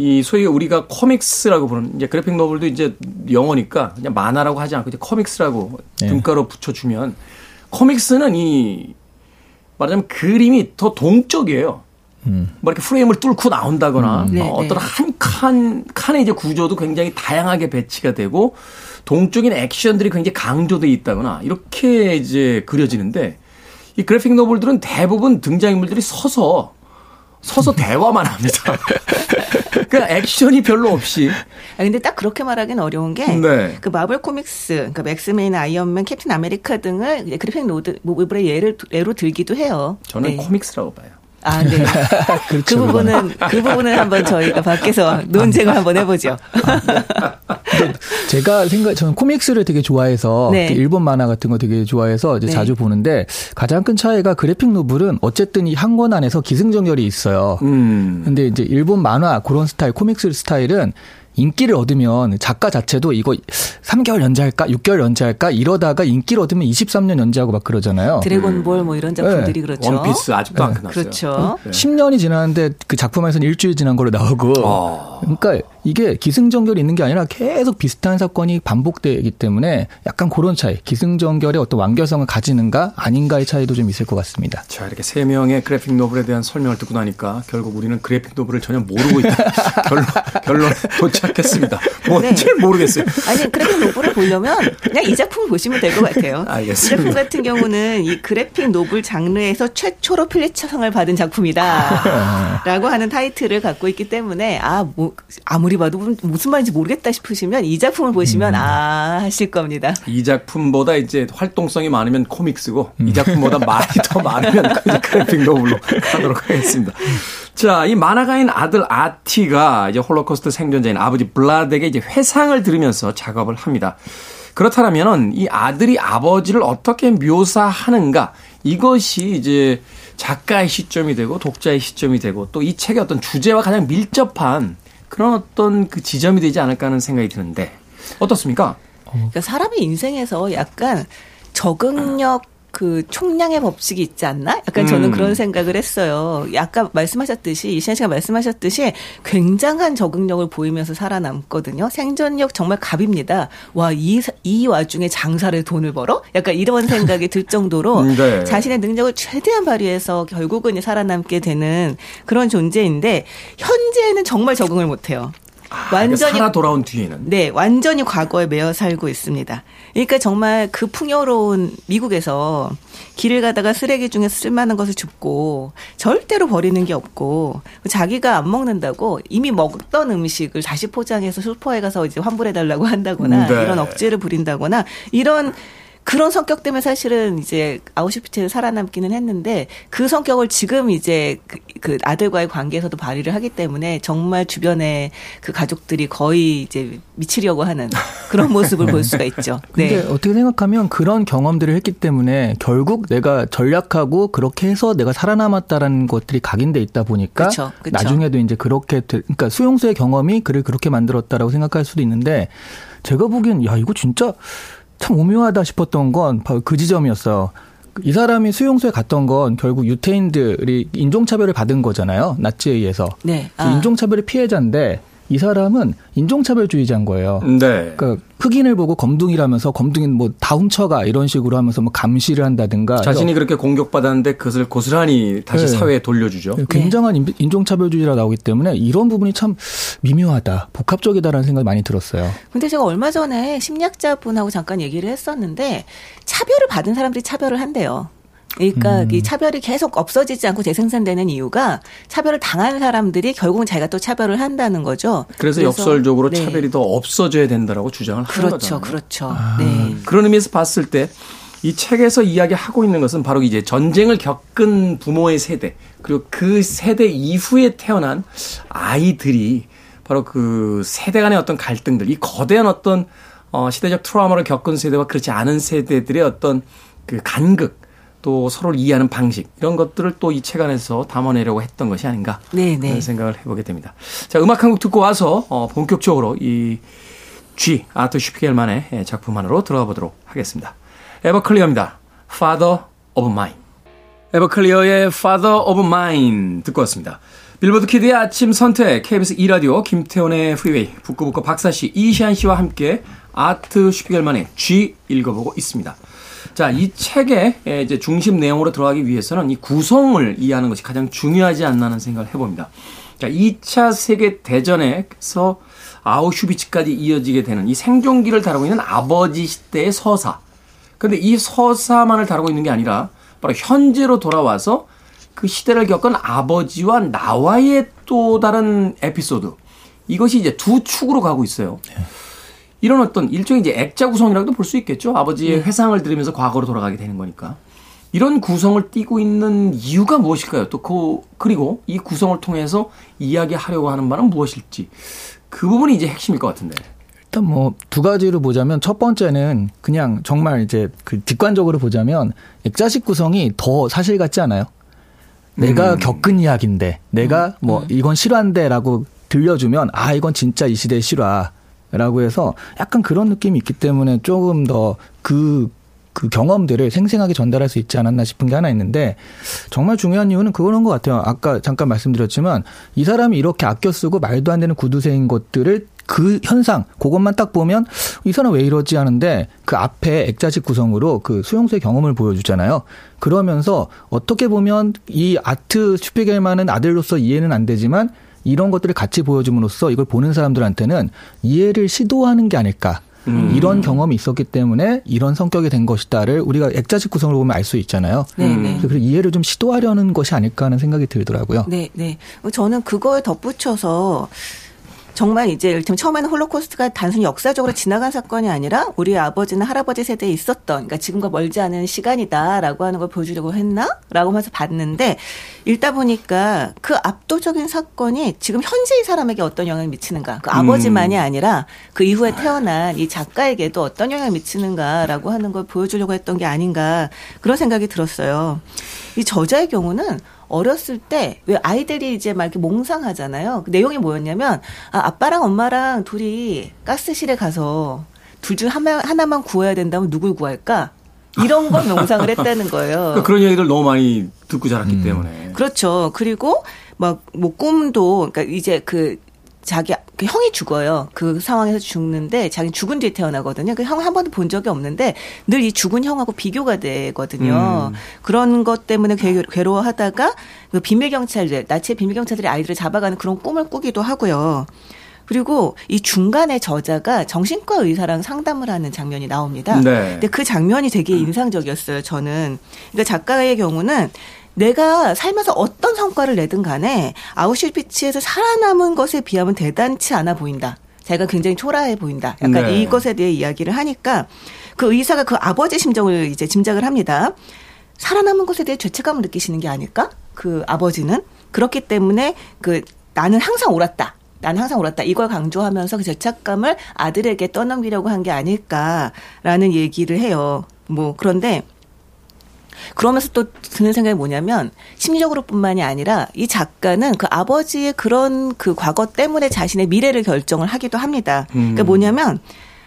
이 소위 우리가 코믹스라고 부르는 이제 그래픽 노블도 이제 영어니까 그냥 만화라고 하지 않고 이제 코믹스라고 네. 등가로 붙여주면 comics는 이 말하자면 그림이 더 동적이에요. 뭐 이렇게 프레임을 뚫고 나온다거나 네, 어, 네. 어떤 한칸 칸의 이제 구조도 굉장히 다양하게 배치가 되고 동적인 액션들이 굉장히 강조돼 있다거나 이렇게 이제 그려지는데 이 graphic novel들은 대부분 등장인물들이 서서 서서 대화만 합니다. <laughs> 그러니까 액션이 별로 없이 아, 근데 딱 그렇게 말하기는 어려운 게, 네. 그 마블 코믹스, 그러니까 엑스맨, 아이언맨, 캡틴 아메리카 등을 graphic 노, novel의 예를, 예로 들기도 해요. 저는 네. comics라고 봐요. 아, 네. <laughs> 그 부분은, 그 부분은 한번 저희가 밖에서 논쟁을 한번 해보죠. 제가 생각 저는 코믹스를 되게 좋아해서 네. 일본 만화 같은 거 되게 좋아해서 이제 네. 자주 보는데 가장 큰 차이가 그래픽 노블은 어쨌든 이 한 권 안에서 기승전결이 있어요. 음. 근데 이제 일본 만화 그런 스타일, 코믹스 스타일은 인기를 얻으면 작가 자체도 이거 3개월 연재할까, 6개월 연재할까 이러다가 인기를 얻으면 23년 연재하고 막 그러잖아요. 드래곤볼 뭐 이런 작품들이 그렇죠. 네. 원피스 아직도 안 끝났어요. 그렇죠. 네. 10년이 지났는데 그 작품에서는 일주일 지난 걸로 나오고. 아. 그러니까 이게 기승전결이 있는 게 아니라 계속 비슷한 사건이 반복되기 때문에 약간 그런 차이, 기승전결의 어떤 완결성을 가지는가 아닌가의 차이도 좀 있을 것 같습니다. 자, 이렇게 세 명의 그래픽 노블에 대한 설명을 듣고 나니까 결국 우리는 그래픽 노블을 전혀 모르고 있다. <laughs> 결론, 결론에 도착했습니다. 뭔지 네. 모르겠어요. 아니 그래픽 노블을 보려면 그냥 이 작품을 보시면 될 것 같아요. 알겠습니다. 이 작품 같은 경우는 이 graphic novel 장르에서 최초로 퓰리처상을 받은 작품이다 라고 하는 타이틀을 갖고 있기 때문에 아 뭐, 아무리 봐도 무슨 말인지 모르겠다 싶으시면 이 작품을 보시면 아 하실 겁니다. 이 작품보다 이제 활동성이 많으면 comics고 이 작품보다 말이 더 많으면 그 graphic novel로 가도록 하겠습니다. 자, 이 만화가인 아들 아티가 이제 홀로코스트 생존자인 아버지 블라덱의 이제 회상을 들으면서 작업을 합니다. 그렇다면은 이 아들이 아버지를 어떻게 묘사하는가 이것이 이제 작가의 시점이 되고 독자의 시점이 되고 또 이 책의 어떤 주제와 가장 밀접한 그런 어떤 그 지점이 되지 않을까 하는 생각이 드는데 어떻습니까? 그러니까 사람의 인생에서 약간 적응력 그 총량의 법칙이 있지 않나? 약간 저는 음. 그런 생각을 했어요. 아까 말씀하셨듯이 이시안 씨가 말씀하셨듯이 굉장한 적응력을 보이면서 살아남거든요. 생존력 정말 갑입니다. 와, 이, 이 와중에 장사를 돈을 벌어? 약간 이런 생각이 들 정도로 <laughs> 네. 자신의 능력을 최대한 발휘해서 결국은 살아남게 되는 그런 존재인데 현재는 정말 적응을 못해요. 완전히 그러니까 살아 돌아온 뒤에는 네, 완전히 과거에 매여 살고 있습니다. 그러니까 정말 그 풍요로운 미국에서 길을 가다가 쓰레기 중에 쓸만한 것을 줍고 절대로 버리는 게 없고 자기가 안 먹는다고 이미 먹던 음식을 다시 포장해서 슈퍼에 가서 이제 환불해 달라고 한다거나 네. 이런 억지를 부린다거나 이런 그런 성격 때문에 사실은 이제 아우슈피츠를 살아남기는 했는데 그 성격을 지금 이제 그, 그 아들과의 관계에서도 발휘를 하기 때문에 정말 주변에 그 가족들이 거의 이제 미치려고 하는 그런 <laughs> 모습을 볼 수가 있죠. 근데 네. 어떻게 생각하면 그런 경험들을 했기 때문에 결국 내가 전략하고 그렇게 해서 내가 살아남았다라는 것들이 각인돼 있다 보니까 그쵸, 그쵸. 나중에도 이제 그렇게 되- 그러니까 수용소의 경험이 그를 그렇게 만들었다라고 생각할 수도 있는데 제가 보기엔 야 이거 진짜 참 오묘하다 싶었던 건 바로 그 지점이었어요. 이 사람이 수용소에 갔던 건 결국 유태인들이 인종차별을 받은 거잖아요. 나치에 의해서. 네. 그래서 아. 인종차별의 피해자인데 이 사람은 인종차별주의자인 거예요. 네. 그러니까 흑인을 보고 검둥이라면서 검둥이는 뭐다 훔쳐가 이런 식으로 하면서 뭐 감시를 한다든가 자신이 그렇게 공격받았는데 그것을 고스란히 다시 네. 사회에 돌려주죠. 이런 굉장한 인- 인종차별주의라 나오기 때문에 이런 부분이 참 미묘하다, 복합적이다라는 생각이 많이 들었어요. 근데 제가 얼마 전에 심리학자분하고 잠깐 얘기를 했었는데 차별을 받은 사람들이 차별을 한대요. 그러니까 음. 이 차별이 계속 없어지지 않고 재생산되는 이유가 차별을 당한 사람들이 결국은 자기가 또 차별을 한다는 거죠. 그래서, 역설적으로 네. 차별이 더 없어져야 된다라고 주장을 하는 그렇죠, 거잖아요. 그렇죠. 네. 그런 의미에서 봤을 때 이 책에서 이야기하고 있는 것은 바로 이제 전쟁을 겪은 부모의 세대 그리고 그 세대 이후에 태어난 아이들이 바로 그 세대 간의 어떤 갈등들 이 거대한 어떤 어 시대적 트라우마를 겪은 세대와 그렇지 않은 세대들의 어떤 그 간극 또 서로를 이해하는 방식 이런 것들을 또 이 책 안에서 담아내려고 했던 것이 아닌가 네, 네. 그런 생각을 해보게 됩니다. 자 음악 한 곡 듣고 와서 어 본격적으로 이 G 아트 슈피겔만의 예, 작품 안으로 들어가 보도록 하겠습니다. 에버클리어입니다. Father of Mine. 에버클리어의 Father of Mine 듣고 왔습니다. 빌보드 키드의 아침 선택 KBS 2라디오 김태훈의 프리웨이 북구북구 박사씨 이시한 씨와 함께 아트 슈피겔만의 G 읽어보고 있습니다. 자, 이 책의 예, 이제 중심 내용으로 들어가기 위해서는 이 구성을 이해하는 것이 가장 중요하지 않나 하는 생각을 해봅니다. 자, 2차 세계 대전에서 아우슈비츠까지 이어지게 되는 이 생존기를 다루고 있는 아버지 시대의 서사. 근데 이 서사만을 다루고 있는 게 아니라 바로 현재로 돌아와서 그 시대를 겪은 아버지와 나와의 또 다른 에피소드. 이것이 이제 두 축으로 가고 있어요. 이런 어떤 일종의 이제 액자 구성이라고도 볼 수 있겠죠. 아버지의 회상을 들으면서 과거로 돌아가게 되는 거니까. 이런 구성을 띠고 있는 이유가 무엇일까요? 또 그, 그리고 이 구성을 통해서 이야기하려고 하는 바는 무엇일지. 그 부분이 이제 핵심일 것 같은데. 일단 뭐 두 가지로 보자면 첫 번째는 그냥 정말 이제 그 뒷관적으로 보자면 액자식 구성이 더 사실 같지 않아요? 내가 겪은 이야기인데 내가 뭐 이건 실화인데라고 들려주면 아 이건 진짜 이 시대의 실화 라고 해서 약간 그런 느낌이 있기 때문에 조금 더그 그 경험들을 생생하게 전달할 수 있지 않았나 싶은 게 하나 있는데 정말 중요한 이유는 그거는 것 같아요. 아까 잠깐 말씀드렸지만 이 사람이 이렇게 아껴 쓰고 말도 안 되는 구두쇠인 것들을 그 현상 그것만 딱 보면 이 사람 왜 이러지 하는데 그 앞에 액자식 구성으로 그 수용소의 경험을 보여주잖아요. 그러면서 어떻게 보면 이 아트 슈피겔만은 아들로서 이해는 안 되지만 이런 것들을 같이 보여줌으로써 이걸 보는 사람들한테는 이해를 시도하는 게 아닐까. 이런 경험이 있었기 때문에 이런 성격이 된 것이다를 우리가 액자식 구성을 보면 알 수 있잖아요. 네, 네. 그래서 이해를 좀 시도하려는 것이 아닐까 하는 생각이 들더라고요. 네, 네. 저는 그거에 덧붙여서 정말 이제 이를테면 처음에는 홀로코스트가 단순히 역사적으로 지나간 사건이 아니라 우리 아버지나 할아버지 세대에 있었던 그러니까 지금과 멀지 않은 시간이다라고 하는 걸 보여주려고 했나라고 하면서 봤는데 읽다 보니까 그 압도적인 사건이 지금 현재 이 사람에게 어떤 영향을 미치는가 그 아버지만이 아니라 그 이후에 태어난 이 작가에게도 어떤 영향을 미치는가라고 하는 걸 보여주려고 했던 게 아닌가 그런 생각이 들었어요. 이 저자의 경우는 어렸을 때 왜 아이들이 이제 막 이렇게 몽상하잖아요. 그 내용이 뭐였냐면 아, 아빠랑 엄마랑 둘이 가스실에 가서 둘 중 하나, 하나만 구해야 된다면 누굴 구할까? 이런 걸 명상을 했다는 거예요. <laughs> 그러니까 그런 얘기들 너무 많이 듣고 자랐기 음. 때문에. 그렇죠. 그리고 막 뭐 꿈도 그러니까 이제 그 자기 그 형이 죽어요. 그 상황에서 죽는데 자기 죽은 뒤에 태어나거든요. 그 형 한 번도 본 적이 없는데 늘 이 죽은 형하고 비교가 되거든요. 음. 그런 것 때문에 괴- 괴로워하다가 그 비밀 경찰들 나치의 비밀 경찰들이 아이들을 잡아가는 그런 꿈을 꾸기도 하고요. 그리고 이 중간에 저자가 정신과 의사랑 상담을 하는 장면이 나옵니다. 네. 근데 그 장면이 되게 인상적이었어요. 저는 그러니까 작가의 경우는 내가 살면서 어떤 성과를 내든 간에 아우슈비츠에서 살아남은 것에 비하면 대단치 않아 보인다. 자기가 굉장히 초라해 보인다. 약간 네. 이것에 대해 이야기를 하니까 그 의사가 그 아버지 심정을 이제 짐작을 합니다. 살아남은 것에 대해 죄책감을 느끼시는 게 아닐까? 그 아버지는 그렇기 때문에 그 나는 항상 옳았다. 나는 항상 옳았다. 이걸 강조하면서 그 죄책감을 아들에게 떠넘기려고 한 게 아닐까라는 얘기를 해요. 뭐 그런데 그러면서 또 드는 생각이 뭐냐면 심리적으로뿐만이 아니라 이 작가는 그 아버지의 그런 그 과거 때문에 자신의 미래를 결정을 하기도 합니다. 그러니까 음. 뭐냐면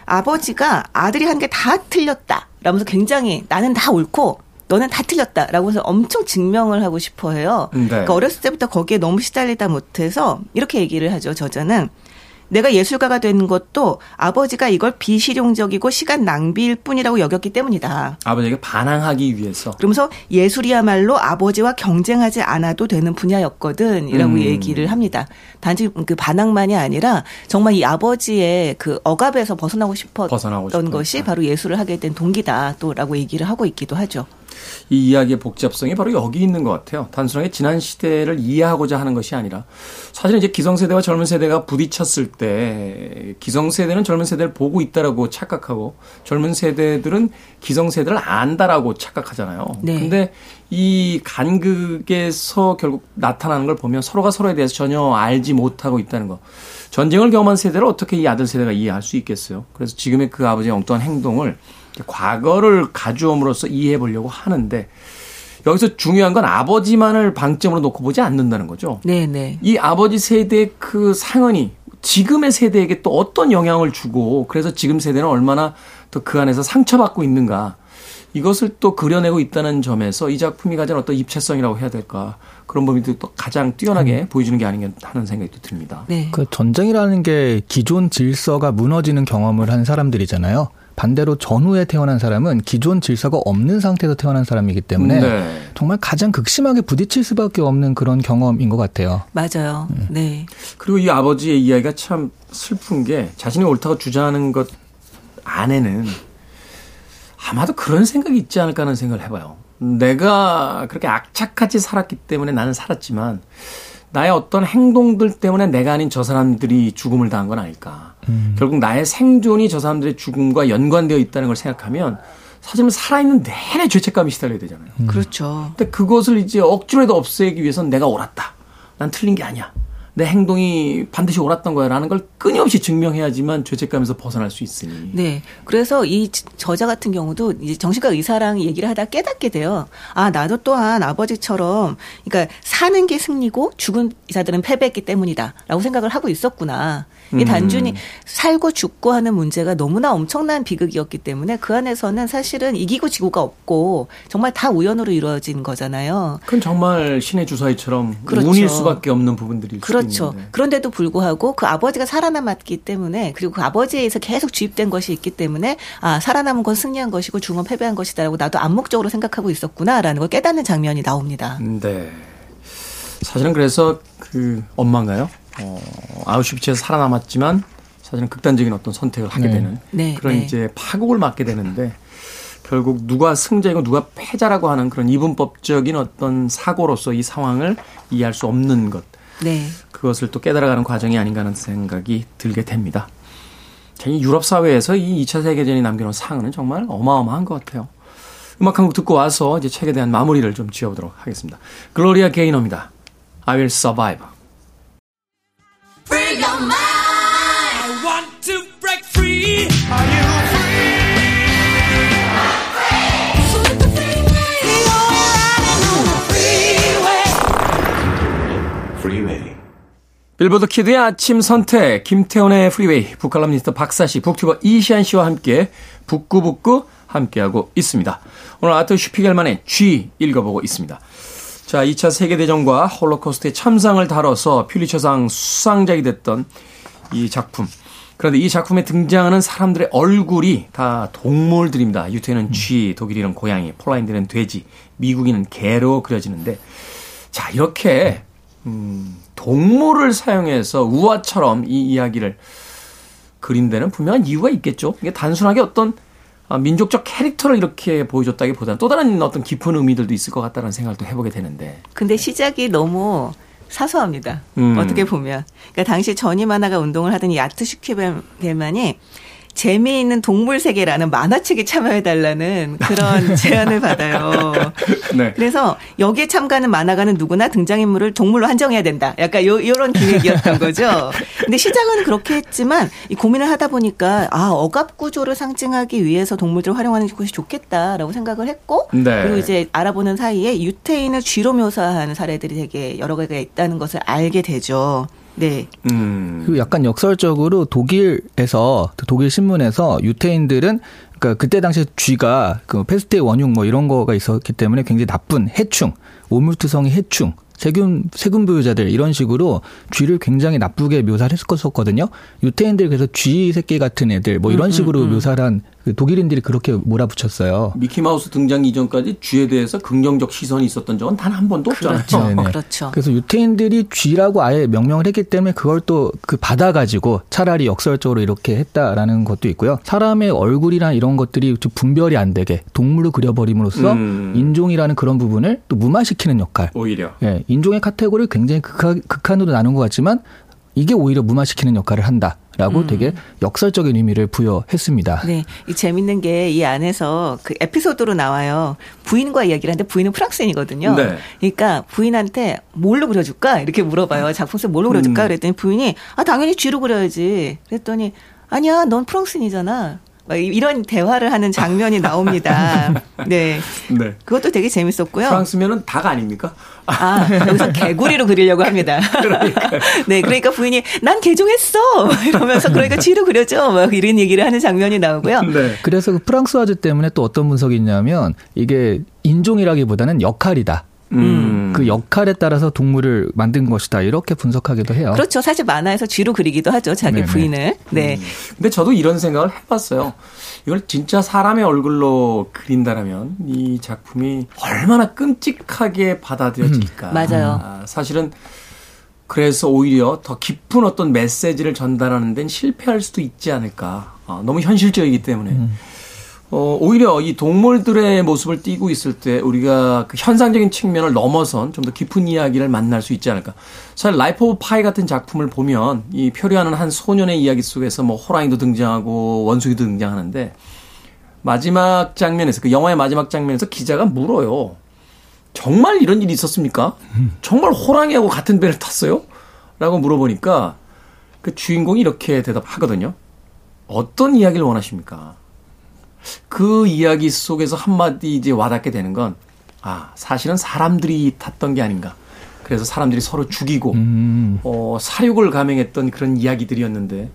아버지가 아들이 한 게 다 틀렸다. 라면서 굉장히 나는 다 옳고 너는 다 틀렸다라고 해서 엄청 증명을 하고 싶어 해요. 네. 그러니까 어렸을 때부터 거기에 너무 시달리다 못해서 이렇게 얘기를 하죠. 저자는 내가 예술가가 된 것도 아버지가 이걸 비실용적이고 시간 낭비일 뿐이라고 여겼기 때문이다. 아버지에게 반항하기 위해서. 그러면서 예술이야말로 아버지와 경쟁하지 않아도 되는 분야였거든이라고 음. 얘기를 합니다. 단지 그 반항만이 아니라 정말 이 아버지의 그 억압에서 벗어나고 싶었던 벗어나고. 것이 바로 예술을 하게 된 동기다 또라고 얘기를 하고 있기도 하죠. 이 이야기의 복잡성이 바로 여기 있는 것 같아요. 단순하게 지난 시대를 이해하고자 하는 것이 아니라 사실은 이제 기성세대와 젊은 세대가 부딪혔을 때 기성세대는 젊은 세대를 보고 있다라고 착각하고 젊은 세대들은 기성세대를 안다라고 착각하잖아요. 네. 근데 이 간극에서 결국 나타나는 걸 보면 서로가 서로에 대해서 전혀 알지 못하고 있다는 거. 전쟁을 경험한 세대를 어떻게 이 아들 세대가 이해할 수 있겠어요? 그래서 지금의 그 아버지의 엉뚱한 행동을 과거를 가져옴으로써 이해해 보려고 하는데 여기서 중요한 건 아버지만을 방점으로 놓고 보지 않는다는 거죠. 네, 네. 이 아버지 세대의 그 상흔이 지금의 세대에게 또 어떤 영향을 주고 그래서 지금 세대는 얼마나 또 그 안에서 상처받고 있는가 이것을 또 그려내고 있다는 점에서 이 작품이 가진 어떤 입체성이라고 해야 될까 그런 부분이 또 가장 뛰어나게 보여주는 게 아닌가 하는 생각이 또 듭니다. 네. 그 전쟁이라는 게 기존 질서가 무너지는 경험을 한 사람들이잖아요. 반대로 전후에 태어난 사람은 기존 질서가 없는 상태에서 태어난 사람이기 때문에 네. 정말 가장 극심하게 부딪힐 수밖에 없는 그런 경험인 것 같아요. 맞아요. 네. 그리고 이 아버지의 이야기가 참 슬픈 게 자신이 옳다고 주장하는 것 안에는 아마도 그런 생각이 있지 않을까 하는 생각을 해봐요. 내가 그렇게 악착같이 살았기 때문에 나는 살았지만 나의 어떤 행동들 때문에 내가 아닌 저 사람들이 죽음을 당한 건 아닐까. 결국 나의 생존이 저 사람들의 죽음과 연관되어 있다는 걸 생각하면 사실은 살아있는 내내 죄책감이 시달려야 되잖아요. 그렇죠. 근데 그것을 이제 억지로라도 없애기 위해서는 내가 옳았다. 난 틀린 게 아니야. 내 행동이 반드시 옳았던 거야. 라는 걸 끊임없이 증명해야지만 죄책감에서 벗어날 수 있으니. 네. 그래서 이 저자 같은 경우도 이제 정신과 의사랑 얘기를 하다 깨닫게 돼요. 아, 나도 또한 아버지처럼, 그러니까 사는 게 승리고 죽은 이사들은 패배했기 때문이다. 라고 생각을 하고 있었구나. 음. 단순히 살고 죽고 하는 문제가 너무나 엄청난 비극이었기 때문에 그 안에서는 사실은 이기고 지고가 없고 정말 다 우연으로 이루어진 거잖아요. 그건 정말 신의 주사위처럼 그렇죠. 운일 수밖에 없는 부분들일 수 그렇죠. 그런데도 불구하고 그 아버지가 살아남았기 때문에 그리고 그 아버지에 의해서 계속 주입된 것이 있기 때문에 아 살아남은 건 승리한 것이고 죽은 패배한 것이다라고 나도 암묵적으로 생각하고 있었구나라는 걸 깨닫는 장면이 나옵니다. 네. 사실은 그래서 그 엄마인가요? 어, 아우슈비츠에서 살아남았지만 사실은 극단적인 어떤 선택을 하게 네. 되는 네, 그런 네. 이제 파국을 맞게 되는데 결국 누가 승자이고 누가 패자라고 하는 그런 이분법적인 어떤 사고로서 이 상황을 이해할 수 없는 것 네. 그것을 또 깨달아가는 과정이 아닌가 하는 생각이 들게 됩니다. 자, 이 유럽 사회에서 이 2차 세계전이 남겨놓은 상흔은 정말 어마어마한 것 같아요. 음악 한 곡 듣고 와서 이제 책에 대한 마무리를 좀 지어보도록 하겠습니다. 글로리아 게이너입니다. I will survive. Free your mind. I want to break free. So let the freeway. You're riding on the freeway. Freeway. 빌보드 키드의 아침 선택, 김태훈의 프리웨이, 북칼럼니스트 박사씨, 북튜버 이시한 씨와 함께 북구북구 함께하고 있습니다. 오늘 아트 슈피겔만의 G 읽어보고 있습니다. 자, 2차 세계대전과 홀로코스트의 참상을 다뤄서 퓰리처상 수상작이 됐던 이 작품. 그런데 이 작품에 등장하는 사람들의 얼굴이 다 동물들입니다. 유태는 쥐, 독일인은 고양이, 폴란드는 돼지, 미국인은 개로 그려지는데 자, 이렇게 음, 동물을 사용해서 우화처럼 이 이야기를 그린 데는 분명한 이유가 있겠죠. 이게 단순하게 어떤 아, 민족적 캐릭터를 이렇게 보여줬다기보다는 또 다른 어떤 깊은 의미들도 있을 것 같다는 생각도 해보게 되는데. 근데 시작이 너무 사소합니다. 음. 어떻게 보면. 그러니까 당시 전임 만화가 운동을 하던 이 아트 슈키벨만이 재미있는 동물 세계라는 만화책에 참여해달라는 그런 <laughs> 제안을 받아요. 네. 그래서 여기에 참가하는 만화가는 누구나 등장인물을 동물로 한정해야 된다. 약간 요, 요런 기획이었던 거죠. 근데 시작은 그렇게 했지만 이 고민을 하다 보니까 아, 억압 구조를 상징하기 위해서 동물들을 활용하는 것이 좋겠다라고 생각을 했고 네. 그리고 이제 알아보는 사이에 유태인을 쥐로 묘사하는 사례들이 되게 여러 개가 있다는 것을 알게 되죠. 네. 음. 그리고 약간 역설적으로 독일에서 독일 신문에서 유태인들은 그러니까 그때 당시에 쥐가 그 페스트의 원흉 뭐 이런 거가 있었기 때문에 굉장히 나쁜 해충, 오물투성이 해충, 세균 세균 부유자들 이런 식으로 쥐를 굉장히 나쁘게 묘사를 했었거든요. 유태인들 그래서 쥐 새끼 같은 애들 뭐 이런 식으로 묘사를 한그 독일인들이 그렇게 몰아붙였어요. 미키마우스 등장 이전까지 쥐에 대해서 긍정적 시선이 있었던 적은 단 한 번도 없잖아요. 그렇죠. 네네. 그렇죠. 그래서 유태인들이 쥐라고 아예 명명을 했기 때문에 그걸 또 그 받아가지고 차라리 역설적으로 이렇게 했다라는 것도 있고요. 사람의 얼굴이나 이런 것들이 좀 분별이 안 되게 동물로 그려버림으로써 음. 인종이라는 그런 부분을 또 무마시키는 역할. 오히려. 예, 인종의 카테고리를 굉장히 극하, 극한 으로 나눈 것 같지만 이게 오히려 무마시키는 역할을 한다 라고 되게 역설적인 의미를 부여했습니다. 네. 이 재밌는 게 이 안에서 그 에피소드로 나와요. 부인과 이야기를 하는데 부인은 프랑스인이거든요. 네. 그러니까 부인한테 뭘로 그려줄까? 이렇게 물어봐요. 작품 속 뭘로 그려줄까? 그랬더니 부인이 아, 당연히 쥐로 그려야지. 그랬더니 아니야, 넌 프랑스인이잖아. 막 이- 이런 대화를 하는 장면이 나옵니다. <laughs> 네. 네. 그것도 되게 재밌었고요. 프랑스면은 닭 아닙니까? 아, 여기서 개구리로 그리려고 합니다. 네, 그러니까 부인이 난 개종했어 이러면서 그러니까 쥐로 그려줘 막 이런 얘기를 하는 장면이 나오고요. 네. 그래서 그 프랑스와즈 때문에 또 어떤 분석이 있냐면 이게 인종이라기보다는 역할이다. 음. 그 역할에 따라서 동물을 만든 것이다. 이렇게 분석하기도 해요. 그렇죠. 사실 만화에서 쥐로 그리기도 하죠. 자기 네네. 부인을. 네. 근데 저도 이런 생각을 해봤어요. 이걸 진짜 사람의 얼굴로 그린다라면 이 작품이 얼마나 끔찍하게 받아들여질까. 음, 맞아요. 아, 사실은 그래서 오히려 더 깊은 어떤 메시지를 전달하는 데는 실패할 수도 있지 않을까. 아, 너무 현실적이기 때문에. 어, 오히려 이 동물들의 모습을 띠고 있을 때 우리가 그 현상적인 측면을 넘어선 좀 더 깊은 이야기를 만날 수 있지 않을까. 사실 Life of Pi 같은 작품을 보면 이 표류하는 한 소년의 이야기 속에서 뭐 호랑이도 등장하고 원숭이도 등장하는데 마지막 장면에서 그 영화의 마지막 장면에서 기자가 물어요. 정말 이런 일이 있었습니까? 정말 호랑이하고 같은 배를 탔어요? 라고 물어보니까 그 주인공이 이렇게 대답하거든요. 어떤 이야기를 원하십니까? 그 이야기 속에서 한마디 이제 와닿게 되는 건, 아, 사실은 사람들이 탔던 게 아닌가. 그래서 사람들이 서로 죽이고, 음. 어, 사육을 감행했던 그런 이야기들이었는데,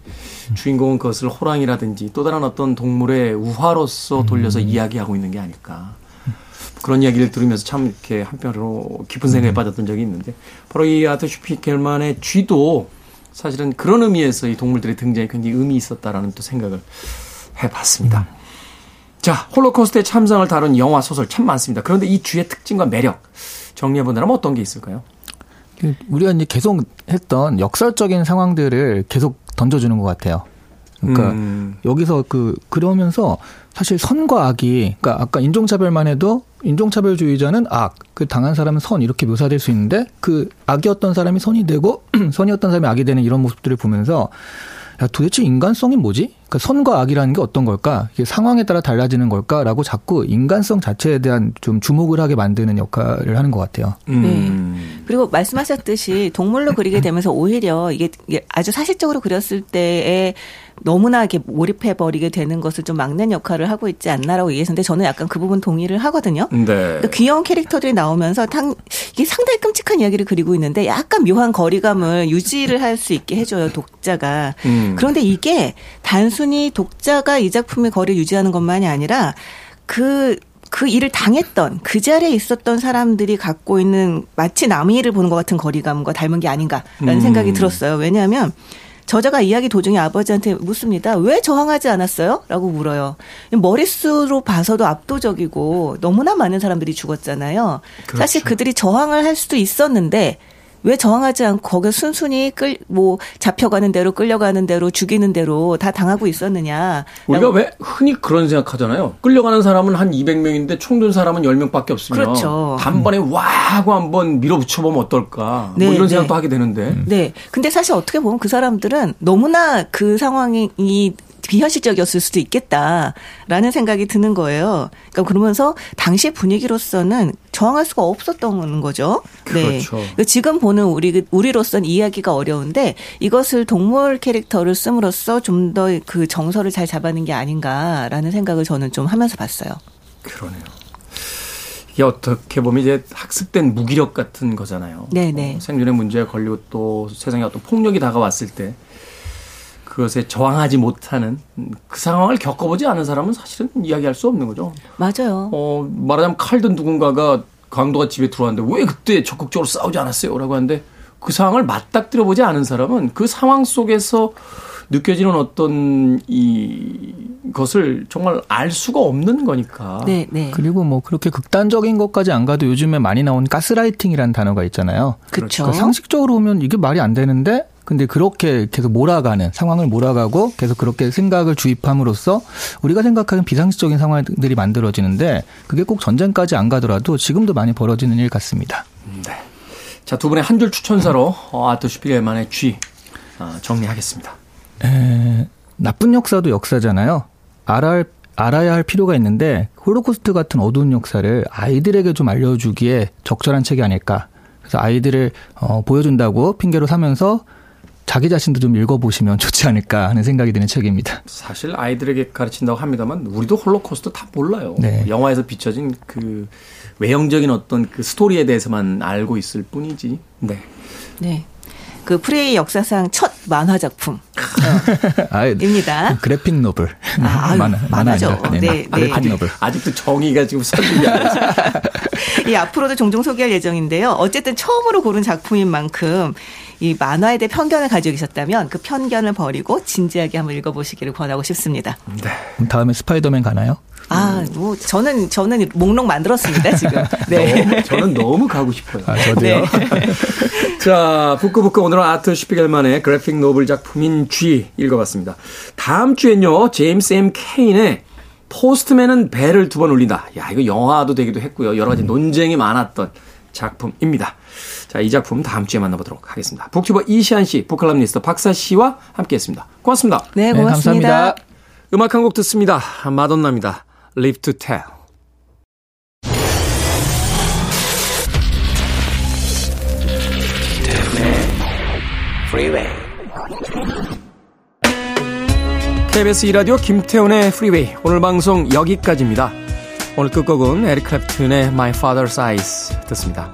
주인공은 그것을 호랑이라든지 또 다른 어떤 동물의 우화로서 돌려서 이야기하고 있는 게 아닐까. 그런 이야기를 들으면서 참 이렇게 한편으로 깊은 생각에 빠졌던 적이 있는데, 바로 이 아트 슈피켈만의 쥐도 사실은 그런 의미에서 이 동물들의 등장이 굉장히 의미 있었다라는 또 생각을 해봤습니다. 자, 홀로코스트의 참상을 다룬 영화 소설 참 많습니다. 그런데 이 쥐의 특징과 매력 정리해본다면 어떤 게 있을까요? 그 우리가 이제 계속 했던 역설적인 상황들을 계속 던져주는 것 같아요. 그러니까 음. 여기서 그 그러면서 사실 선과 악이 그러니까 아까 인종차별만 해도 인종차별주의자는 악, 그 당한 사람은 선 이렇게 묘사될 수 있는데 그 악이었던 사람이 선이 되고 <clears throat> 선이었던 사람이 악이 되는 이런 모습들을 보면서 야 도대체 인간성이 뭐지? 그러니까 선과 악이라는 게 어떤 걸까? 이게 상황에 따라 달라지는 걸까라고 자꾸 인간성 자체에 대한 좀 주목을 하게 만드는 역할을 하는 것 같아요. 음. 그리고 말씀하셨듯이 동물로 그리게 되면서 오히려 이게 아주 사실적으로 그렸을 때에 너무나 이렇게 몰입해 버리게 되는 것을 좀 막는 역할을 하고 있지 않나라고 얘기했는데 저는 약간 그 부분 동의를 하거든요. 네. 그러니까 귀여운 캐릭터들이 나오면서 탕, 이게 상당히 끔찍한 이야기를 그리고 있는데 약간 묘한 거리감을 유지를 할 수 있게 해줘요 독자가. 음. 그런데 이게 단순 히 독자가 이 작품의 거리를 유지하는 것만이 아니라 그, 그 일을 당했던 그 자리에 있었던 사람들이 갖고 있는 마치 남의 일을 보는 것 같은 거리감과 닮은 게 아닌가라는 음. 생각이 들었어요. 왜냐하면 저자가 이야기 도중에 아버지한테 묻습니다. 왜 저항하지 않았어요? 라고 물어요. 머릿수로 봐서도 압도적이고 너무나 많은 사람들이 죽었잖아요. 사실 그들이 저항을 할 수도 있었는데 왜 저항하지 않고 거기 순순히 끌, 뭐, 잡혀가는 대로 끌려가는 대로 죽이는 대로 다 당하고 있었느냐. 우리가 왜 흔히 그런 생각 하잖아요. 끌려가는 사람은 한 200명인데 총든 사람은 10명 밖에 없으면 그렇죠. 단번에 와 하고 한번 밀어붙여 보면 어떨까? 네, 뭐 이런 네. 생각도 하게 되는데. 네. 근데 사실 어떻게 보면 그 사람들은 너무나 그 상황이 비현실적이었을 수도 있겠다라는 생각이 드는 거예요. 그러니까 그러면서 당시 분위기로서는 저항할 수가 없었던 거죠. 네. 그렇죠. 그러니까 지금 보는 우리 우리로서는 이해하기가 어려운데 이것을 동물 캐릭터를 씀으로써 좀 더 그 정서를 잘 잡아낸 게 아닌가라는 생각을 저는 좀 하면서 봤어요. 그러네요. 이게 어떻게 보면 이제 학습된 무기력 같은 거잖아요. 네네. 어, 생존의 문제에 걸리고 또 세상에 어떤 폭력이 다가왔을 때 그것에 저항하지 못하는 그 상황을 겪어보지 않은 사람은 사실은 이야기할 수 없는 거죠. 맞아요. 어, 말하자면 칼든 누군가가 강도가 집에 들어왔는데 왜 그때 적극적으로 싸우지 않았어요? 라고 하는데 그 상황을 맞닥뜨려 보지 않은 사람은 그 상황 속에서 느껴지는 어떤 이 것을 정말 알 수가 없는 거니까. 네, 네. 그리고 뭐 그렇게 극단적인 것까지 안 가도 요즘에 많이 나온 가스라이팅이라는 단어가 있잖아요. 그렇죠. 그러니까 상식적으로 보면 이게 말이 안 되는데 근데 그렇게 계속 몰아가는 상황을 몰아가고 계속 그렇게 생각을 주입함으로써 우리가 생각하는 비상식적인 상황들이 만들어지는데 그게 꼭 전쟁까지 안 가더라도 지금도 많이 벌어지는 일 같습니다. 네. 자, 두 분의 한 줄 추천사로 어, 아트 슈피겔만의 쥐 어, 정리하겠습니다. 에, 나쁜 역사도 역사잖아요. 알아, 알아야 할 필요가 있는데 홀로코스트 같은 어두운 역사를 아이들에게 좀 알려주기에 적절한 책이 아닐까. 그래서 아이들을 어, 보여준다고 핑계로 삼면서 자기 자신도 좀 읽어보시면 좋지 않을까 하는 생각이 드는 책입니다. 사실 아이들에게 가르친다고 합니다만 우리도 홀로코스트 다 몰라요. 네. 영화에서 비춰진 그 외형적인 어떤 그 스토리에 대해서만 알고 있을 뿐이지. 네. 네. 그 프리웨이 역사상 첫 만화 작품입니다. <laughs> 아, 그래픽 노블. 아, 아유, 만화죠. 아니라. 네, 네. 그래픽 아직, 노블. 아직도 정의가 지금 돼서. <laughs> 이 앞으로도 종종 소개할 예정인데요. 어쨌든 처음으로 고른 작품인 만큼 이 만화에 대해 편견을 가지고 계셨다면 그 편견을 버리고 진지하게 한번 읽어보시기를 권하고 싶습니다. 그럼 다음에 스파이더맨 가나요? 아, 뭐 저는 저는 목록 만들었습니다 지금. <laughs> 네. 너무, 저는 너무 가고 싶어요. 아, 저도요. 네. <laughs> 자, 북구북구 오늘은 아트 슈피겔만의 그래픽 노블 작품인 G 읽어봤습니다. 다음 주엔요, 제임스 M. 케인의 포스트맨은 배를 두 번 울린다. 야, 이거 영화도 되기도 했고요. 여러 가지 논쟁이 많았던 작품입니다. 자, 이 작품 다음 주에 만나보도록 하겠습니다. 북튜버 이시안 씨, 북클럽리스트 박사 씨와 함께 했습니다. 고맙습니다. 네, 네, 고맙습니다. 감사합니다. 음악 한 곡 듣습니다. 마돈나입니다. Live to Tell. KBS 이라디오 김태훈의 프리웨이 오늘 방송 여기까지입니다. 오늘 끝곡은 에릭 클랩튼의 My Father's Eyes 듣습니다.